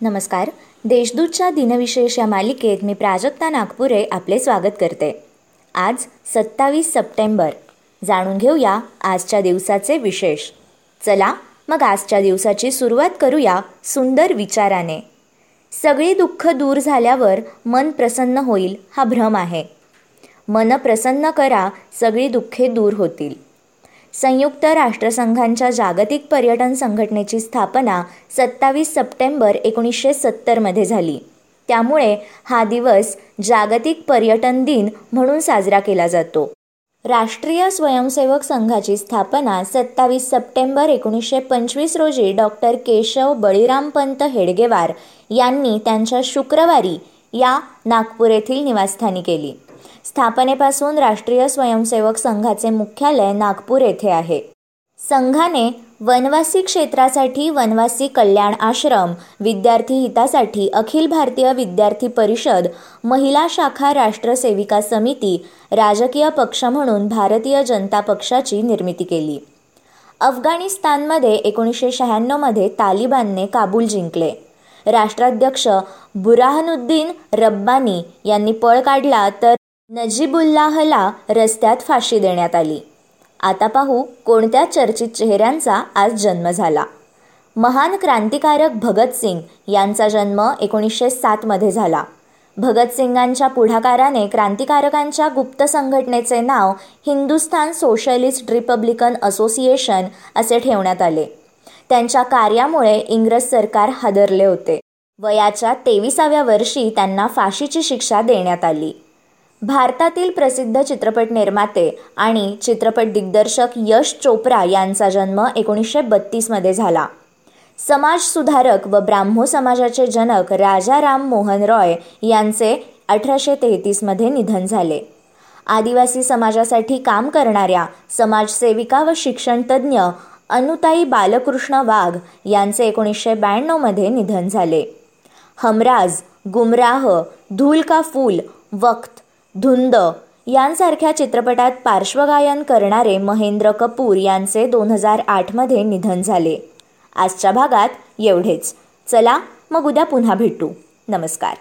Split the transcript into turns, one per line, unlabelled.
नमस्कार. देशदूतच्या दिनविशेष या मालिकेत मी प्राजक्ता नागपुरे आपले स्वागत करते. आज सत्तावीस सप्टेंबर. जाणून घेऊया आजच्या दिवसाचे विशेष. चला मग आजच्या दिवसाची सुरुवात करूया सुंदर विचाराने. सगळी दुःख दूर झाल्यावर मन प्रसन्न होईल हा भ्रम आहे. मन प्रसन्न करा सगळी दुःखे दूर होतील. संयुक्त राष्ट्रसंघांच्या जागतिक पर्यटन संघटनेची स्थापना सत्तावीस सप्टेंबर एकोणीसशे सत्तरमध्ये झाली. त्यामुळे हा दिवस जागतिक पर्यटन दिन म्हणून साजरा केला जातो. राष्ट्रीय स्वयंसेवक संघाची स्थापना सत्तावीस सप्टेंबर एकोणीसशे पंचवीस रोजी डॉक्टर केशव बळीरामपंत हेडगेवार यांनी त्यांच्या शुक्रवारी या नागपूर येथील निवासस्थानी केली. स्थापनेपासून राष्ट्रीय स्वयंसेवक संघाचे मुख्यालय नागपूर येथे आहे. संघाने वनवासी क्षेत्रासाठी वनवासी कल्याण आश्रम विद्यार्थी हितासाठी अखिल भारतीय विद्यार्थी परिषद महिला शाखा राष्ट्रसेविका समिती राजकीय पक्ष म्हणून भारतीय जनता पक्षाची निर्मिती केली. अफगाणिस्तानमध्ये एकोणीसशे शहाण्णवमध्ये तालिबानने काबूल जिंकले. राष्ट्राध्यक्ष बुराहनुद्दीन रब्बानी यांनी पळ काढला तर नजीबुल्लाहला रस्त्यात फाशी देण्यात आली. आता पाहू कोणत्या चर्चित चेहऱ्यांचा आज जन्म झाला. महान क्रांतिकारक भगतसिंग यांचा जन्म एकोणीसशे सातमध्ये झाला. भगतसिंगांच्या पुढाकाराने क्रांतिकारकांच्या गुप्त संघटनेचे नाव हिंदुस्थान सोशलिस्ट रिपब्लिकन असोसिएशन असे ठेवण्यात आले. त्यांच्या कार्यामुळे इंग्रज सरकार हादरले होते. वयाच्या तेविसाव्या वर्षी त्यांना फाशीची शिक्षा देण्यात आली. भारतातील प्रसिद्ध चित्रपट निर्माते आणि चित्रपट दिग्दर्शक यश चोप्रा यांचा जन्म एकोणीसशे बत्तीसमध्ये झाला. समाजसुधारक व ब्राह्मो समाजाचे जनक राजा राम मोहन रॉय यांचे अठराशे तेहतीसमध्ये निधन झाले. आदिवासी समाजासाठी काम करणाऱ्या समाजसेविका व शिक्षणतज्ज्ञ अनुताई बालकृष्ण वाघ यांचे एकोणीसशे ब्याण्णवमध्ये निधन झाले. हमराज गुमराह धूल का फूल वक्त धुंद यांसारख्या चित्रपटात पार्श्वगायन करणारे महेंद्र कपूर यांचे दोन हजार आठमध्ये निधन झाले. आजच्या भागात एवढेच. चला मग उद्या पुन्हा भेटू. नमस्कार.